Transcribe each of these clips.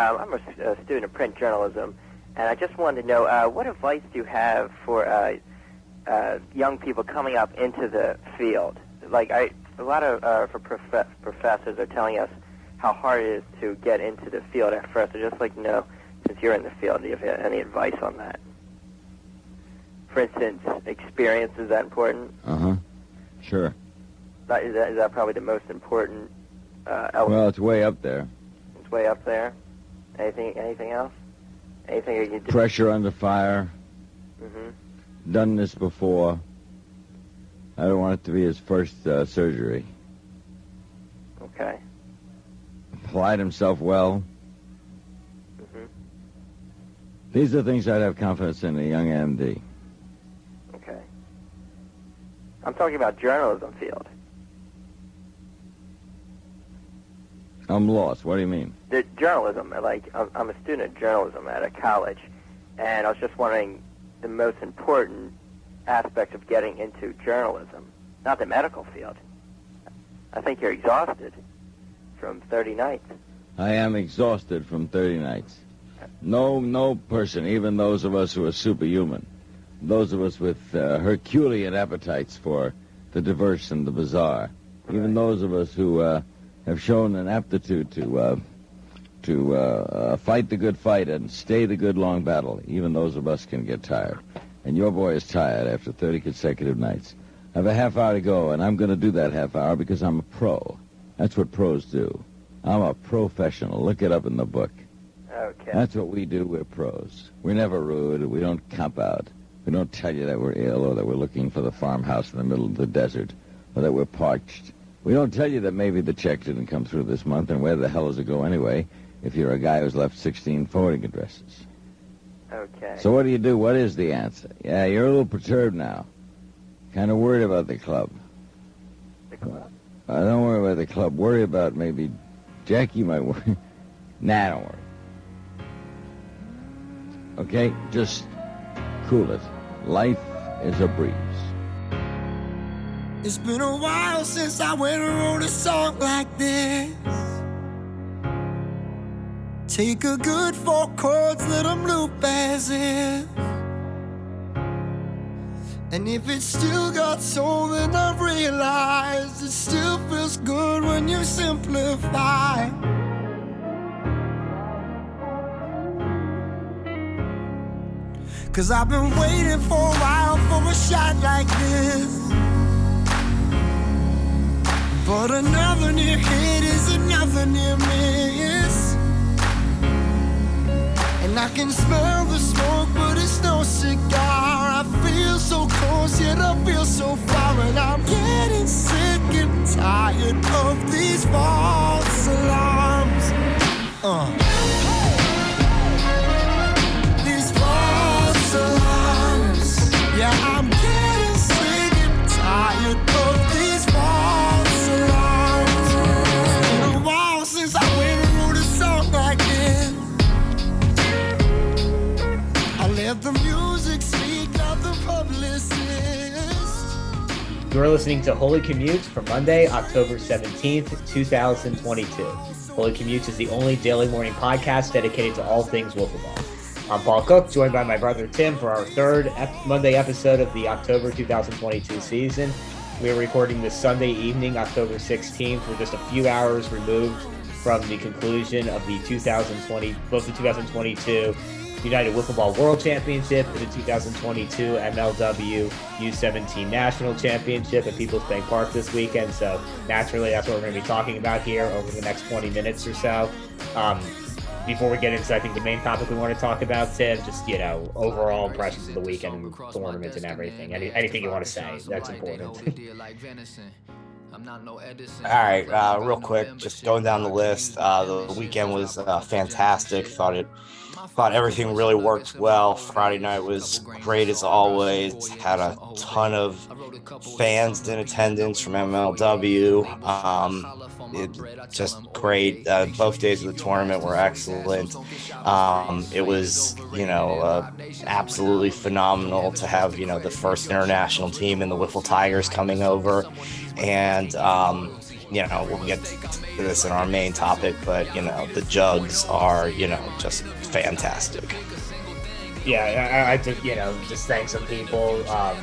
Um, I'm a student of print journalism, and I just wanted to know uh, what advice do you have for uh, uh, young people coming up into the field? Like, I, a lot of uh, for prof- professors are telling us how hard it is to get into the field at first. I'd just like to know, since you're in the field, do you have any advice on that? For instance, experience, is that important? Uh huh. Sure. That, is, that, is that probably the most important uh, element? Well, it's way up there. It's way up there. Anything? Anything else? Anything you do? Pressure under fire. hmm Done this before. I don't want it to be his first uh, surgery. Okay. Applied himself well. hmm These are things I'd have confidence in a young MD. Okay. I'm talking about journalism field. I'm lost. What do you mean? The journalism, like I'm, a student of journalism at a college, and I was just wondering the most important aspect of getting into journalism, not the medical field. I think you're exhausted from 30 nights. I am exhausted from 30 nights. No, no person, even those of us who are superhuman, those of us with uh, Herculean appetites for the diverse and the bizarre, even those of us who uh, have shown an aptitude to uh, to uh, uh, fight the good fight and stay the good long battle, even those of us can get tired. And your boy is tired after 30 consecutive nights. I have a half hour to go, and I'm going to do that half hour because I'm a pro. That's what pros do. I'm a professional. Look it up in the book. Okay. That's what we do. We're pros. We're never rude. We don't camp out. We don't tell you that we're ill or that we're looking for the farmhouse in the middle of the desert or that we're parched. We don't tell you that maybe the check didn't come through this month and where the hell does it go anyway if you're a guy who's left 16 forwarding addresses. Okay. So what do you do? What is the answer? Yeah, you're a little perturbed now. Kind of worried about the club. The club. Uh, don't worry about the club. Worry about maybe Jackie might worry. nah, don't worry. Okay, just cool it. Life is a breeze. It's been a while since I went and wrote a song like this. Take a good four chords, let them loop as if. And if it's still got soul, then I've realized it still feels good when you simplify. Cause I've been waiting for a while for a shot like this. But another near hit is another near miss. And I can smell the smoke, but it's no cigar. I feel so close, yet I feel so far. And I'm getting sick and tired of these false You're listening to Holy Commutes for Monday, October 17th, 2022. Holy Commutes is the only daily morning podcast dedicated to all things wiffle ball. I'm Paul Cook, joined by my brother Tim for our third Monday episode of the October 2022 season. We are recording this Sunday evening, October 16th. We're just a few hours removed from the conclusion of the 2020, both the 2022 United Wiffle Ball World Championship and the 2022 MLW U17 National Championship at People's Bank Park this weekend. So naturally, that's what we're going to be talking about here over the next 20 minutes or so. Um, before we get into, I think the main topic we want to talk about, Tim, just you know, overall impressions of the weekend, tournament, and everything. Any, anything you want to say that's important. All right, uh, real quick, just going down the list. Uh, the weekend was uh, fantastic. Thought it, thought everything really worked well. Friday night was great as always. Had a ton of fans in attendance from MLW. Um, it just great. Uh, both days of the tournament were excellent. Um, it was, you know, uh, absolutely phenomenal to have, you know, the first international team in the Wiffle Tigers coming over and um, you know, we'll get to this in our main topic, but you know, the jugs are, you know, just fantastic. Yeah, I, I just you know just thank some people. Um,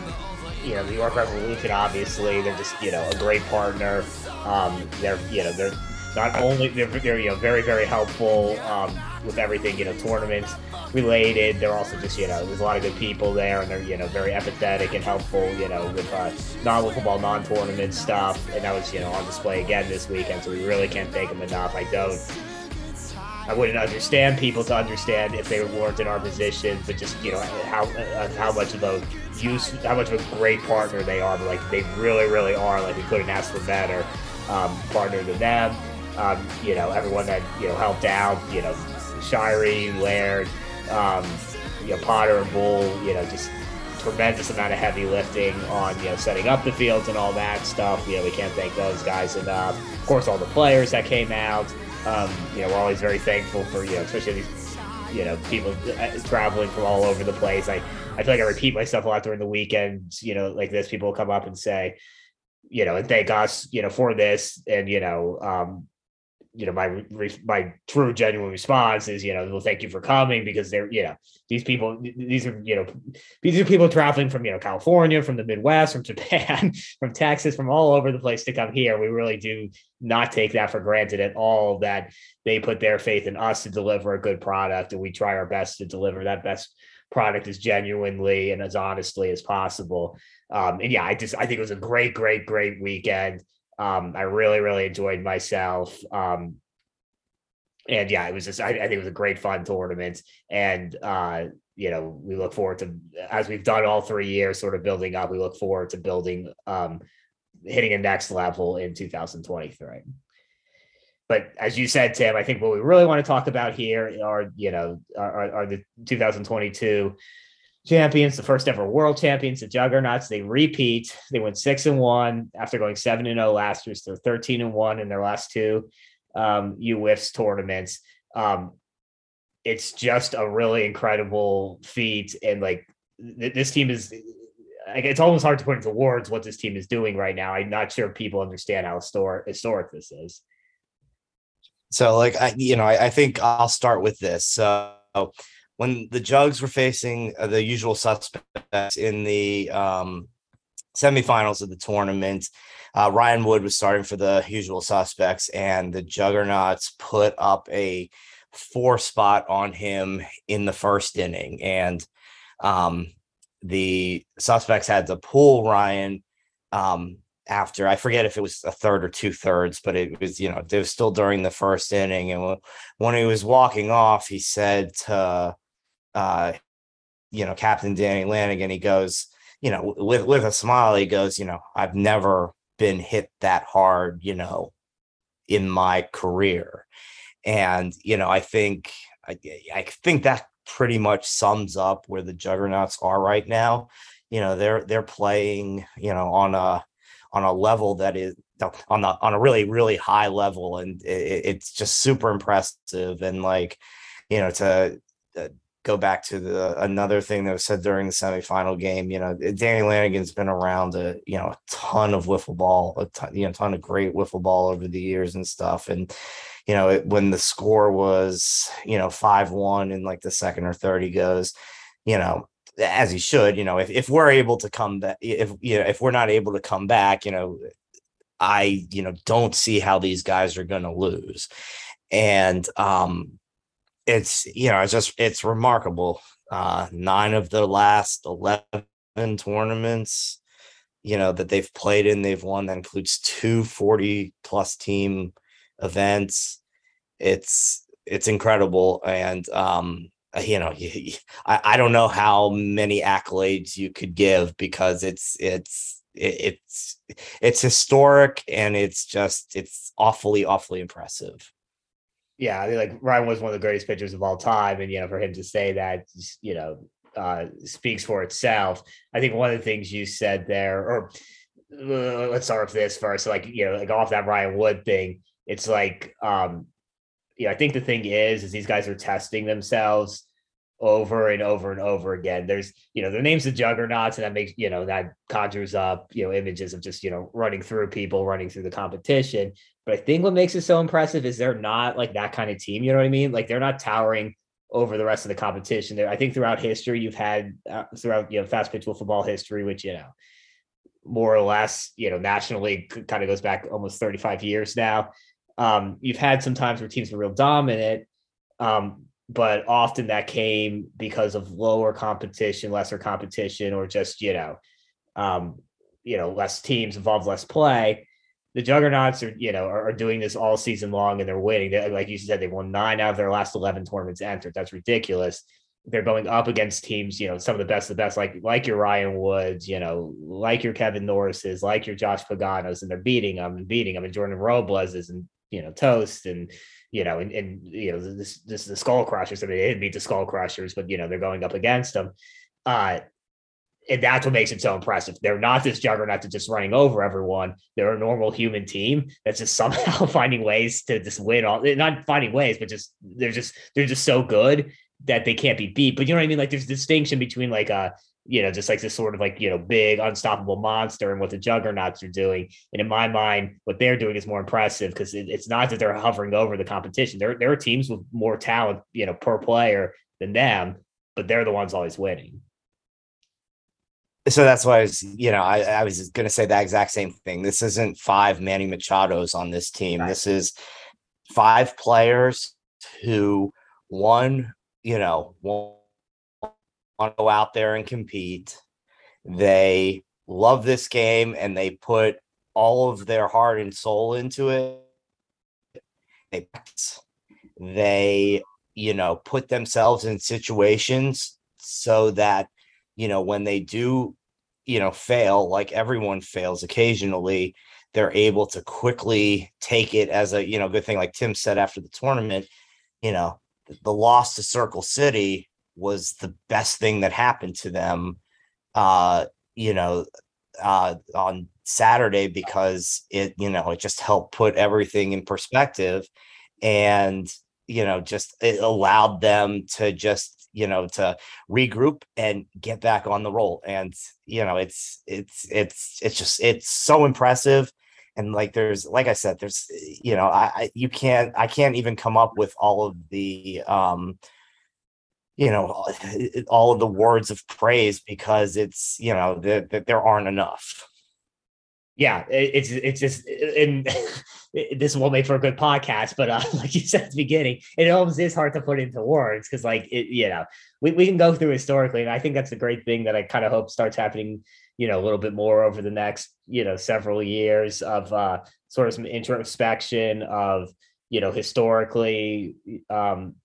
you know, the York Revolution, obviously, they're just you know a great partner. Um, they're you know they're not only they're, they're you know very very helpful um, with everything you know tournaments related. They're also just you know there's a lot of good people there, and they're you know very empathetic and helpful. You know with uh, non-football, non-tournament stuff, and that was you know on display again this weekend. So we really can't thank them enough. I don't. I wouldn't understand people to understand if they weren't in our position, but just you know how uh, how much of a use, how much of a great partner they are. But like they really, really are. Like we couldn't ask for better um, partner than them. Um, you know, everyone that you know helped out. You know, Shirey, Laird, um, you know, Potter and Bull. You know, just tremendous amount of heavy lifting on you know setting up the fields and all that stuff. You know, we can't thank those guys enough. Of course, all the players that came out. Um, you know, we're always very thankful for you know, especially these you know people uh, traveling from all over the place. I I feel like I repeat myself a lot during the weekends. You know, like this, people come up and say, you know, and thank us, you know, for this, and you know, um, you know, my my true genuine response is, you know, well, thank you for coming because they're, you know, these people, these are, you know, these are people traveling from, you know, California, from the Midwest, from Japan, from Texas, from all over the place to come here. We really do not take that for granted at all. That they put their faith in us to deliver a good product, and we try our best to deliver that best product as genuinely and as honestly as possible. Um, and yeah, I just I think it was a great, great, great weekend. Um, I really, really enjoyed myself. Um, and yeah, it was just, I, I, think it was a great fun tournament. And, uh, you know, we look forward to, as we've done all three years, sort of building up, we look forward to building, um, hitting a next level in 2023. But as you said, Tim, I think what we really want to talk about here are, you know, are, are the 2022 champions, the first ever world champions, the Juggernauts. They repeat. They went six and one after going seven and zero oh last year. So thirteen and one in their last two um, UWIFS tournaments. Um, it's just a really incredible feat, and like th- this team is. It's almost hard to put into words what this team is doing right now. I'm not sure people understand how historic, historic this is. So, like, I, you know, I, I think I'll start with this. So, when the Jugs were facing uh, the usual suspects in the um, semifinals of the tournament, uh, Ryan Wood was starting for the usual suspects, and the Juggernauts put up a four spot on him in the first inning. And um, the suspects had to pull Ryan um, after I forget if it was a third or two thirds, but it was, you know, it was still during the first inning. And when he was walking off, he said to uh, you know, Captain Danny Lanigan, he goes, you know, with with a smile, he goes, you know, I've never been hit that hard, you know, in my career. And, you know, I think I, I think that pretty much sums up where the juggernauts are right now. You know, they're they're playing, you know, on a on a level that is on the on a really really high level and it, it's just super impressive and like you know to uh, go back to the another thing that was said during the semifinal game. You know, Danny Lanigan's been around a you know a ton of wiffle ball, a ton, you know, ton of great wiffle ball over the years and stuff. And you know, it, when the score was you know five one in like the second or third, he goes, you know. As he should, you know, if, if we're able to come back, if you know, if we're not able to come back, you know, I, you know, don't see how these guys are going to lose. And um, it's you know it's just it's remarkable. Uh nine of the last 11 tournaments you know that they've played in they've won that includes two 40 plus team events. It's it's incredible and um you know I, I don't know how many accolades you could give because it's it's it's it's historic and it's just it's awfully awfully impressive yeah, like Ryan was one of the greatest pitchers of all time, and you know, for him to say that, you know, uh, speaks for itself. I think one of the things you said there, or uh, let's start with this first, like you know, like off that Ryan Wood thing, it's like, um, you know, I think the thing is, is these guys are testing themselves over and over and over again. There's, you know, the names of juggernauts, and that makes, you know, that conjures up, you know, images of just, you know, running through people, running through the competition. But I think what makes it so impressive is they're not like that kind of team. You know what I mean? Like they're not towering over the rest of the competition. I think throughout history, you've had uh, throughout you know fast pitch football history, which you know more or less, you know, nationally kind of goes back almost 35 years now. Um, you've had some times where teams were real dominant, um, but often that came because of lower competition, lesser competition, or just you know, um, you know, less teams involved, less play. The Juggernauts are, you know, are, are doing this all season long and they're winning. They, like you said, they won nine out of their last eleven tournaments entered. That's ridiculous. They're going up against teams, you know, some of the best of the best, like like your Ryan Woods, you know, like your Kevin Norrises, like your Josh Paganos, and they're beating them and beating them, and Jordan Robleses and you know Toast and you know, and, and you know, this this is the Skull Crushers. I mean, they didn't beat the Skull Crushers, but you know, they're going up against them. Uh, and that's what makes it so impressive. They're not this juggernaut that's just running over everyone. They're a normal human team that's just somehow finding ways to just win all not finding ways, but just they're just they're just so good that they can't be beat. But you know what I mean? Like there's distinction between like a you know, just like this sort of like, you know, big unstoppable monster and what the juggernauts are doing. And in my mind, what they're doing is more impressive because it, it's not that they're hovering over the competition. There, there are teams with more talent, you know, per player than them, but they're the ones always winning. So that's why I was, you know, I, I was going to say that exact same thing. This isn't five Manny Machados on this team. Right. This is five players who one, you know, one want to go out there and compete. They love this game and they put all of their heart and soul into it. They, they, you know, put themselves in situations so that, you know, when they do, you know, fail, like everyone fails occasionally, they're able to quickly take it as a, you know, good thing. Like Tim said after the tournament, you know, the loss to Circle City was the best thing that happened to them uh you know uh on Saturday because it you know it just helped put everything in perspective and you know just it allowed them to just you know to regroup and get back on the roll. And you know it's it's it's it's just it's so impressive. And like there's like i said there's you know i, I you can't i can't even come up with all of the um you know all of the words of praise because it's you know that the, there aren't enough. Yeah it's it's just and this won't make for a good podcast but uh, like you said at the beginning it almost is hard to put into words because like it you know we, we can go through historically and i think that's a great thing that i kind of hope starts happening you know a little bit more over the next you know several years of uh sort of some introspection of you know historically um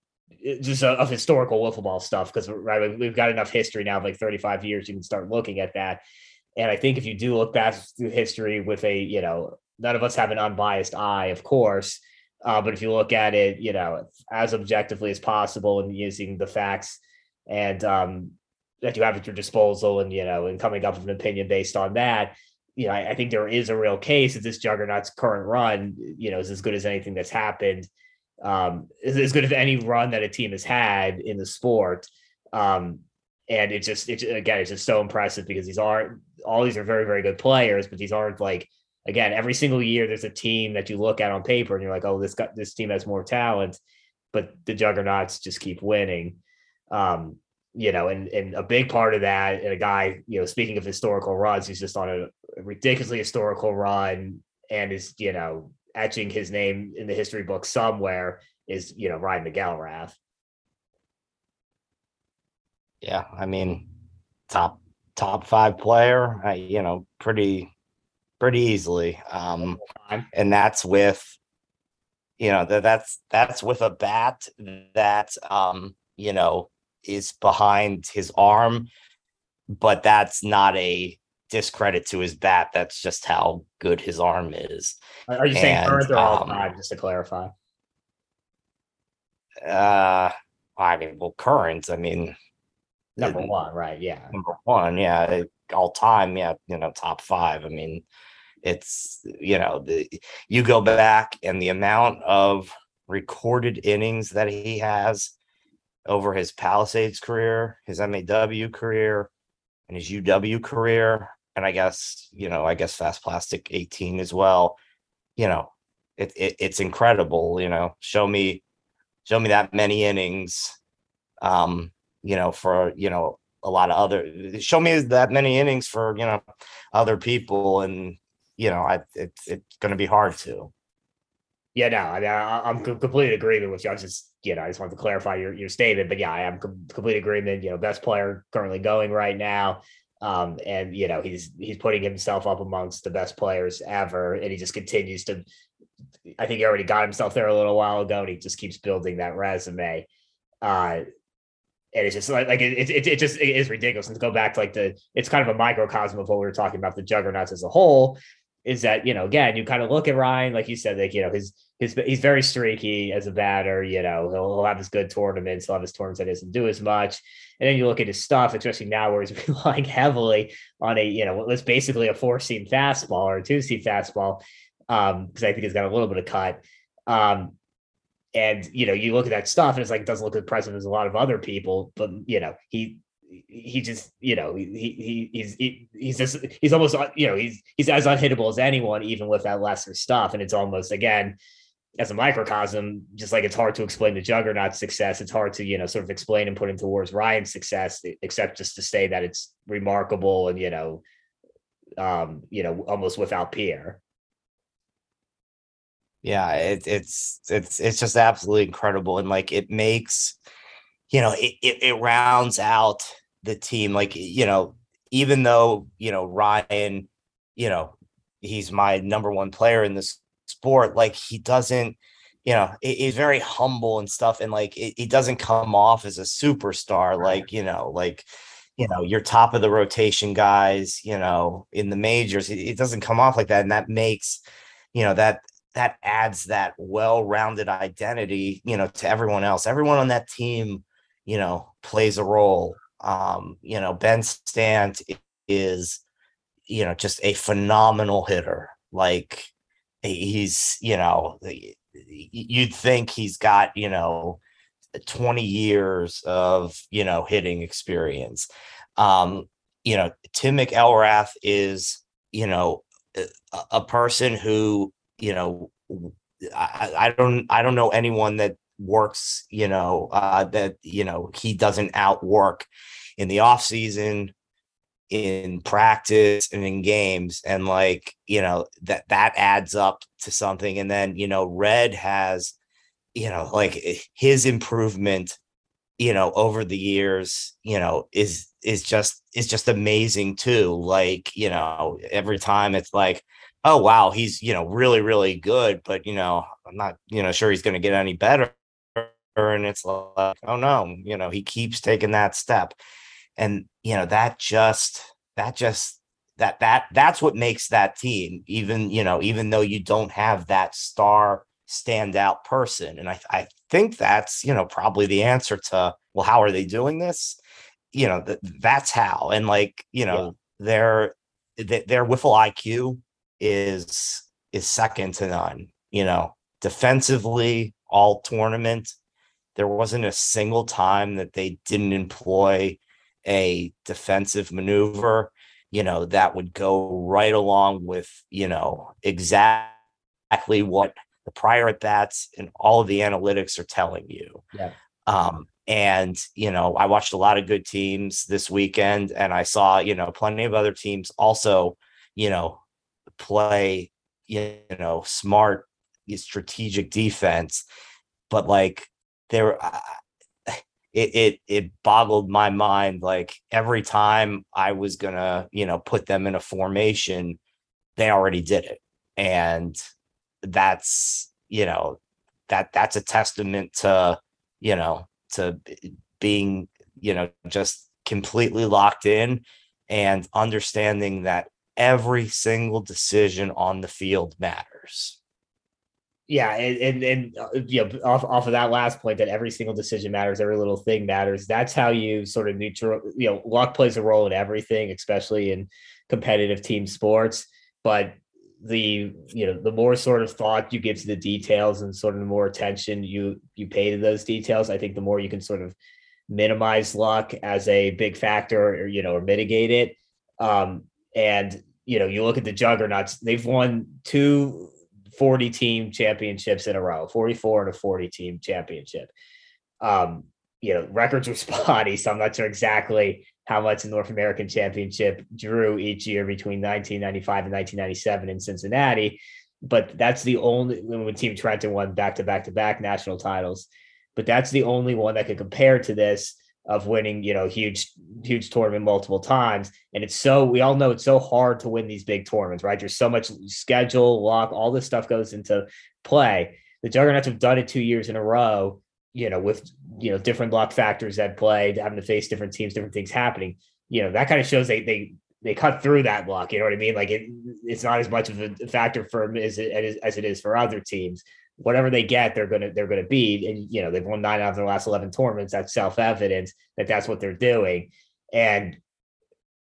just of historical wiffle ball stuff because right we've got enough history now of like 35 years you can start looking at that. And i think if you do look back through history with a you know none of us have an unbiased eye of course uh, but if you look at it you know as objectively as possible and using the facts and um, that you have at your disposal and you know and coming up with an opinion based on that you know I, I think there is a real case that this juggernaut's current run you know is as good as anything that's happened um, is as good as any run that a team has had in the sport. Um, and it just, it again, it's just so impressive because these aren't all these are very, very good players, but these aren't like again every single year there's a team that you look at on paper and you're like, oh, this got this team has more talent, but the juggernauts just keep winning. Um, you know, and and a big part of that, and a guy, you know, speaking of historical runs, he's just on a ridiculously historical run and is, you know, etching his name in the history book somewhere is you know Ryan McElrath. Yeah, I mean, top top five player, uh, you know, pretty pretty easily. Um, and that's with you know that that's that's with a bat that um you know is behind his arm but that's not a discredit to his bat. That's just how good his arm is. Are you saying and, current or all um, time, just to clarify? Uh, I mean, well, current. I mean, number it, one, right? Yeah, number one. Yeah, all time. Yeah, you know, top five. I mean, it's you know, the you go back and the amount of recorded innings that he has over his Palisades career, his MAW career, and his UW career, and I guess you know, I guess Fast Plastic 18 as well. You know, it, it it's incredible. You know, show me, show me that many innings. Um, you know, for you know a lot of other show me that many innings for you know other people, and you know, I it's it's going to be hard to. Yeah, no, I mean, I, am completely agreement with you. I just, you know, I just want to clarify your, your statement, but yeah, I am com- complete agreement. You know, best player currently going right now, um, and you know, he's he's putting himself up amongst the best players ever, and he just continues to. I think he already got himself there a little while ago, and he just keeps building that resume. Uh, and it's just like like it, it, it just it is ridiculous. And to go back to like the, it's kind of a microcosm of what we were talking about the juggernauts as a whole. Is that you know again you kind of look at Ryan like you said like you know his his he's very streaky as a batter. You know, he'll, he'll have his good tournaments. He'll have his tournaments that doesn't do as much. And then you look at his stuff, especially now where he's relying heavily on a you know what's basically a four seam fastball or a two seam fastball, because um, I think he's got a little bit of cut. Um, and you know, you look at that stuff, and it's like it doesn't look as impressive as a lot of other people, but you know, he he just you know he, he he's he, he's just he's almost you know he's he's as unhittable as anyone even with that lesser stuff and it's almost again as a microcosm, just like it's hard to explain the juggernaut success, it's hard to, you know, sort of explain and put into words Ryan's success, except just to say that it's remarkable and, you know, um, you know, almost without peer. Yeah, it, it's it's it's just absolutely incredible. And like it makes, you know, it, it, it rounds out the team. Like, you know, even though, you know, Ryan, you know, he's my number one player in this sport like he doesn't you know he's very humble and stuff and like he doesn't come off as a superstar like you know like you know your top of the rotation guys you know in the majors it, doesn't come off like that and that makes you know that that adds that well-rounded identity you know to everyone else. Everyone on that team you know plays a role. Um you know ben stant is you know just a phenomenal hitter. Like he's you know you'd think he's got you know 20 years of you know hitting experience. Um you know tim mcelrath is you know a, a person who you know I, I don't i don't know anyone that works you know uh that you know he doesn't outwork in the off season in practice and in games and like you know that that adds up to something and then you know red has you know like eh, his improvement you know over the years you know is is just is just amazing too like you know every time it's like oh wow he's you know really really good but you know i'm not you know sure he's going to get any better and it's like oh no you know he keeps taking that step and you know that just that just that that that's what makes that team even you know even though you don't have that star standout person and i i think that's you know probably the answer to well how are they doing this you know th- that's how and like you know yeah. their their wiffle iq is is second to none you know defensively all tournament there wasn't a single time that they didn't employ a defensive maneuver, you know, that would go right along with, you know, exactly what the prior at bats and all of the analytics are telling you. Yeah. Um, and you know, I watched a lot of good teams this weekend, and I saw you know plenty of other teams also, you know, play you know smart strategic defense, but like there, it it it boggled my mind like every time I was gonna, you know, put them in a formation, they already did it. And that's, you know, that that's a testament to, you know, to being, you know, just completely locked in and understanding that every single decision on the field matters yeah, and and, and uh, you know, off off of that last point, that every single decision matters, every little thing matters. That's how you sort of neutral. You know, luck plays a role in everything, especially in competitive team sports. But the you know the more sort of thought you give to the details and sort of the more attention you you pay to those details, I think the more you can sort of minimize luck as a big factor or you know or mitigate it. Um, and you know, you look at the juggernauts, they've won two 40 team championships in a row, 44 and a 40 team championship. Um, you know, records were spotty, so I'm not sure exactly how much the North American Championship drew each year between 1995 and 1997 in Cincinnati. But that's the only when Team Trenton won back to back to back national titles. But that's the only one that could compare to this of winning, you know, huge, huge tournament multiple times. And it's so we all know it's so hard to win these big tournaments, right? There's so much schedule, luck, all this stuff goes into play. The Juggernauts have done it two years in a row, you know, with you know different luck factors at play, having to face different teams, different things happening. You know, that kind of shows they they they cut through that luck. You know what I mean? Like it, it's not as much of a factor for them as it, as it is for other teams whatever they get, they're gonna they're gonna be. And you know they've won nine out of their last eleven tournaments. That's self evident that that's what they're doing. And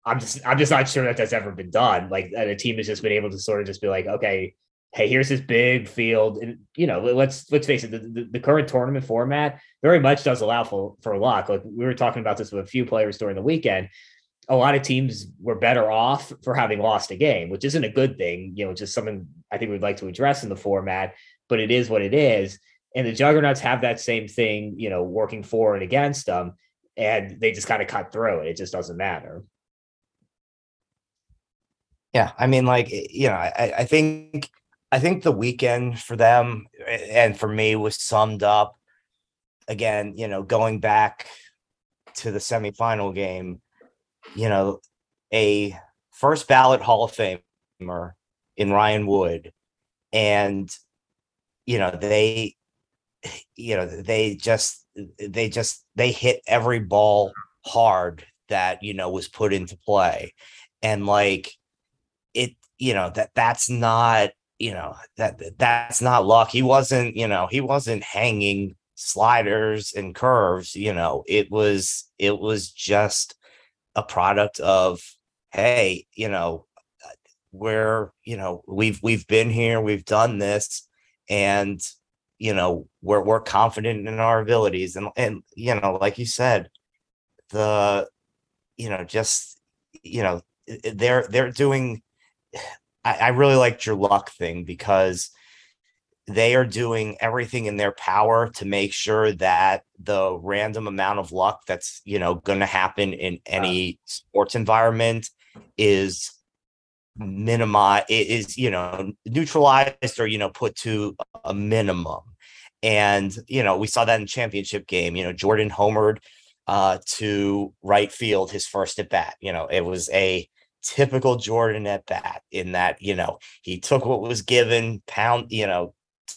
I'm just I'm just not sure that that's ever been done. Like a team has just been able to sort of just be like, okay, hey, here's this big field, and you know, let's let's face it, the, the, the, current tournament format very much does allow for for luck. Like we were talking about this with a few players during the weekend. A lot of teams were better off for having lost a game, which isn't a good thing. You know, just something I think we'd like to address in the format but it is what it is. And the juggernauts have that same thing, you know, working for and against them. And they just kind of cut through it. It just doesn't matter. Yeah. I mean, like, eh, you know, I, I think I think the weekend for them eh, and for me was summed up again, you know, going back to the semifinal game, you know, a first ballot Hall of Famer in Ryan Wood and you know they you know they just they just they hit every ball hard that you know was put into play. And like it you know that that's not you know that that's not luck. He wasn't you know he wasn't hanging sliders and curves you know. It was it was just a product of hey you know where you know we've we've been here we've done this and you know we're we're confident in our abilities and and you know like you said the you know just you know they're they're doing I, I really liked your luck thing because they are doing everything in their power to make sure that the random amount of luck that's you know going to happen in any sports environment is minimize is you know neutralized or you know put to a minimum. And you know we saw that in championship game you know jordan homered uh to right field his first at bat. You know it was a typical jordan at bat in that you know he took what was given pound you know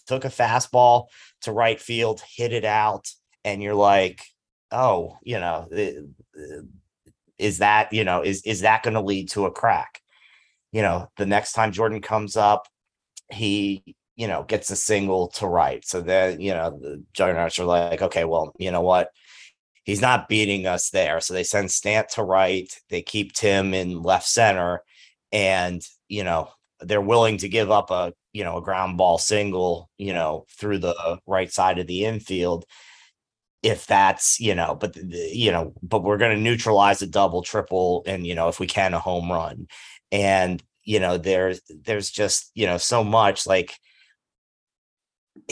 took a fastball to right field hit it out and you're like oh you know is that you know is is that going to lead to a crack you know, the next time Jordan comes up, he, you know, gets a single to right. So then, you know, the Juggernauts are like, okay, well, you know what? He's not beating us there. So they send Stant to right. They keep Tim in left center. And, you know, they're willing to give up a, you know, a ground ball single, you know, through the right side of the infield if that's you know but you know but we're going to neutralize a double triple and you know if we can a home run. And you know there's there's just you know so much like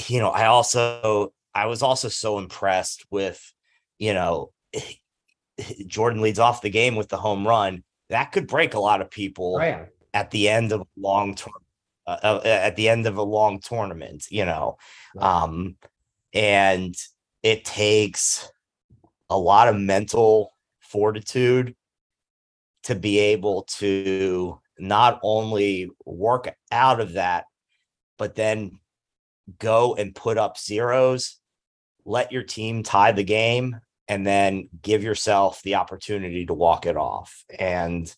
you know i also i was also so impressed with you know jordan leads off the game with the home run. That could break a lot of people oh, yeah. at the end of a long term uh, uh, at the end of a long tournament you know um and it takes a lot of mental fortitude to be able to not only work out of that, but then go and put up zeros, let your team tie the game, and then give yourself the opportunity to walk it off. And,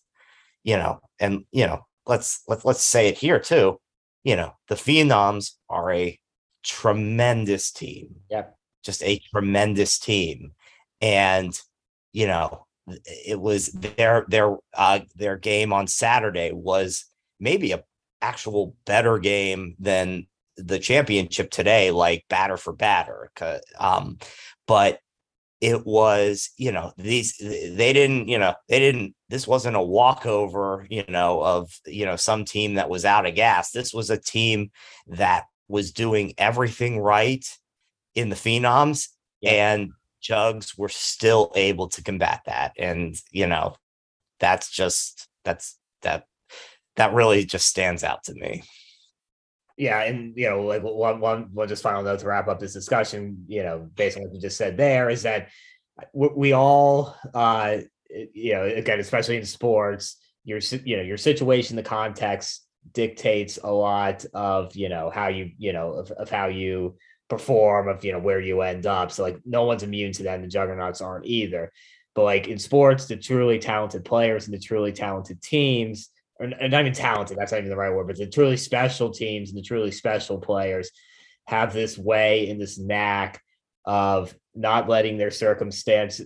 you know, and you know, let's let's let's say it here too. You know, the Phenoms are a tremendous team. Yep. Just a tremendous team. And, you know, it was their their uh, their game on Saturday was maybe a actual better game than the championship today, like batter for batter. Um, but it was, you know, these they didn't, you know, they didn't. This wasn't a walkover, you know, of you know some team that was out of gas. This was a team that was doing everything right in the phenoms, yeah. and Jugs were still able to combat that. And you know, that's just that's that that really just stands out to me. Yeah, and you know, like one one one just final note to wrap up this discussion. You know, based on what you just said, there is that we all, uh, you know, again, especially in sports, your you know your situation, the context dictates a lot of you know how you you know of, of how you perform of you know where you end up. So like no one's immune to that and the juggernauts aren't either. But like in sports the truly talented players and the truly talented teams or not even talented, that's not even the right word, but the truly special teams and the truly special players have this way and this knack of not letting their circumstance,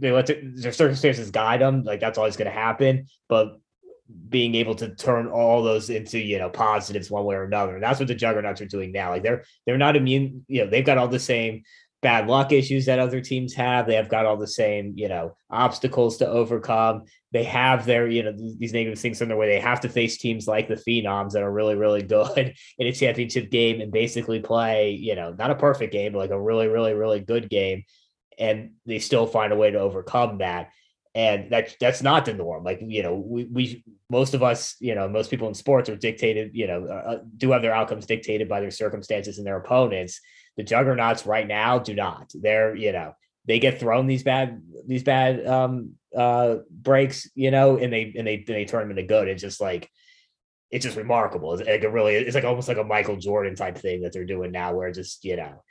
they let their circumstances guide them. Like that's always going to happen, but being able to turn all those into you know positives one way or another. And that's what the juggernauts are doing now. Like they're they're not immune. You know they've got all the same bad luck issues that other teams have. They have got all the same, you know, obstacles to overcome. They have their, you know, these negative things in their way. They have to face teams like the Phenoms that are really, really good in a championship game and basically play, you know, not a perfect game, but like a really, really, really good game. And they still find a way to overcome that. And that that's not the norm. Like, you know, we, we most of us, you know, most people in sports are dictated, you know, uh, do have their outcomes dictated by their circumstances and their opponents the juggernauts right now do not. They're, you know, they get thrown these bad these bad um uh breaks, you know, and they and they and they turn them into good. It's just like it's just remarkable. It's like a really it's like almost like a Michael Jordan type thing that they're doing now where just, you know,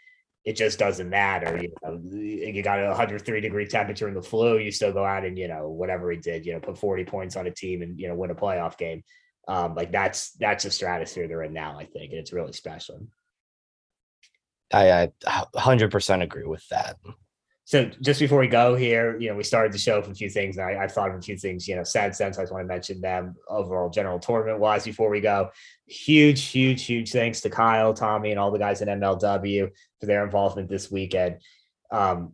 it just doesn't matter. You know, you got a 103 degree temperature in the flu, you still go out and, you know, whatever he did, you know, put 40 points on a team and, you know, win a playoff game. Um, like that's that's the stratosphere they're in now, I think. And it's really special. I, I 100% agree with that. So just before we go here, you know, we started the show with a few things. And I, I thought of a few things, you know, sad sense. I just want to mention them overall general tournament wise before we go. Huge, huge, huge thanks to Kyle, Tommy, and all the guys in MLW for their involvement this weekend. Um,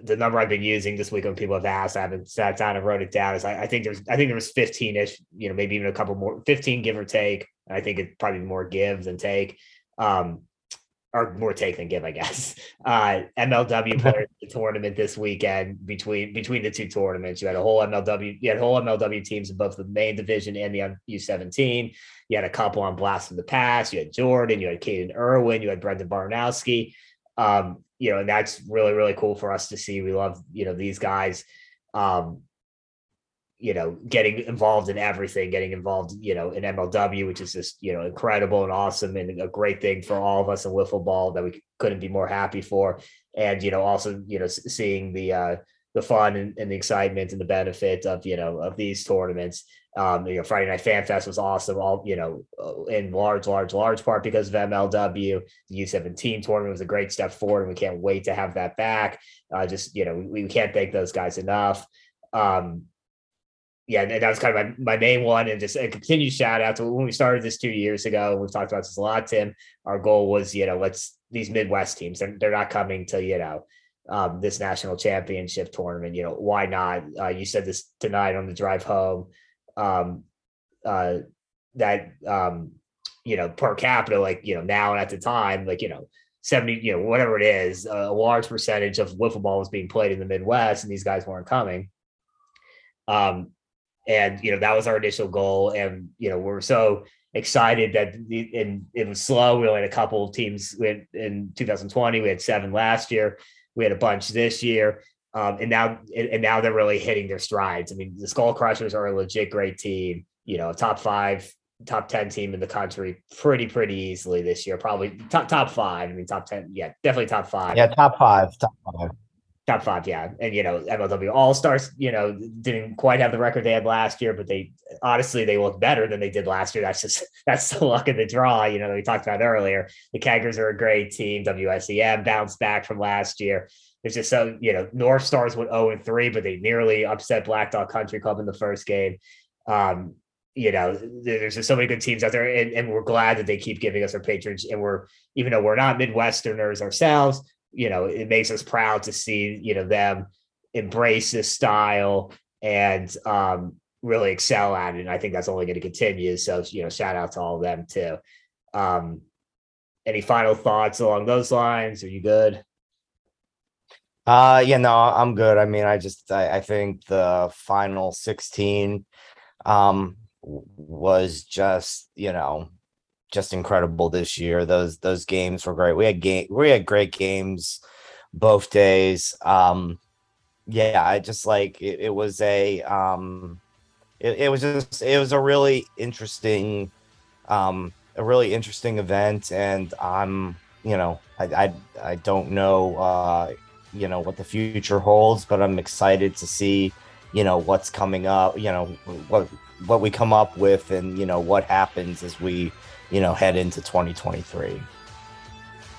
the number I've been using this week when people have asked, I haven't sat down and wrote it down. Is I, I think there's, I think there was 15 ish, you know, maybe even a couple more, 15 give or take. I think it's probably more give than take. Um, or more take than give, I guess. Uh, MLW players the tournament this weekend between between the two tournaments. You had a whole MLW, you had whole MLW teams in both the main division and the U17. You had a couple on blast from the past. You had Jordan, you had Caden Irwin, you had Brendan Baranowski. Um, you know, and that's really, really cool for us to see. We love, you know, these guys. Um, you know, getting involved in everything, getting involved, you know, in MLW, which is just, you know, incredible and awesome and a great thing for all of us in wiffle ball that we couldn't be more happy for. And, you know, also, you know, seeing the, uh, the fun and, and the excitement and the benefit of, you know, of these tournaments. Um, you know, Friday Night Fan Fest was awesome, all, you know, uh, in large, large, large part because of MLW. The U17 tournament was a great step forward, and we can't wait to have that back. Uh, just, you know, we, we can't thank those guys enough. Um, yeah, that was kind of my, my main one. And just a continued shout out to when we started this two years ago. We've talked about this a lot, Tim. Our goal was, you know, let's these Midwest teams, they're, they're not coming to, you know, um, this national championship tournament. You know, why not? Uh, you said this tonight on the drive home. Um, uh, that um, you know, per capita, like you know, now and at the time, like you know, 70, you know, whatever it is, a large percentage of wiffle ball was being played in the Midwest, and these guys weren't coming. Um, and you know that was our initial goal and you know we're so excited that and it was slow. We only had a couple of teams in, in 2020 we had seven last year we had a bunch this year um, and now and now they're really hitting their strides. I mean the skull crushers are a legit great team you know top five top 10 team in the country pretty pretty easily this year probably top top five i mean top 10 yeah definitely top five. Yeah top five top five Top five, yeah. And you know, MLW All Stars, you know, didn't quite have the record they had last year, but they honestly they look better than they did last year. That's just that's the luck of the draw, you know, we talked about earlier. The Keggers are a great team. WSEM bounced back from last year. There's just so you know, North Stars went 0 and 3, but they nearly upset Black Dog Country Club in the first game. Um, you know, there's just so many good teams out there, and, and we're glad that they keep giving us our patronage. And we're even though we're not Midwesterners ourselves, you know, it makes us proud to see you know them embrace this style and um, really excel at it. And I think that's only going to continue. So you know, shout out to all of them too. Um, any final thoughts along those lines? Are you good? Uh yeah, no, I'm good. I mean, I just I, I think the final 16 um was just, you know, just incredible this year. Those those games were great. We had game we had great games both days. Um yeah, I just like it, it was a um it, it was just it was a really interesting um a really interesting event and I'm you know I I, I don't know uh you know what the future holds, but I'm excited to see you know what's coming up. You know what what we come up with, and you know what happens as we you know head into 2023.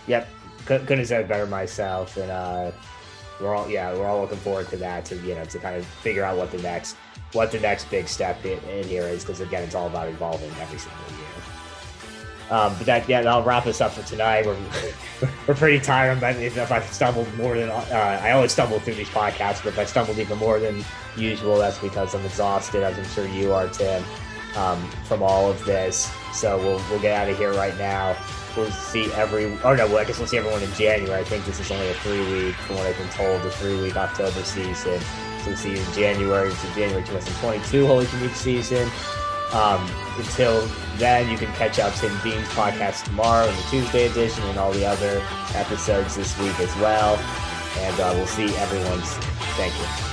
Yep, couldn't have said better myself, and uh, we're all yeah we're all looking forward to that to you know to kind of figure out what the next what the next big step in, in here is because again it's all about evolving every single year. Um, but that, yeah, I'll wrap us up for tonight. We're, we're pretty tired. But if I stumbled more than uh, I always stumble through these podcasts, but if I stumbled even more than usual, that's because I'm exhausted, as I'm sure you are, Tim, um, from all of this. So we'll we'll get out of here right now. We'll see every. Oh no, well, I guess we'll see everyone in January. I think this is only a three week, from what I've been told, the three week October season. So we'll see you in January. It's January 2022 Holy Commute season. Um, until then, you can catch up Tim Bean's podcast tomorrow in the Tuesday edition and all the other episodes this week as well. And uh, we'll see everyone's. Thank you.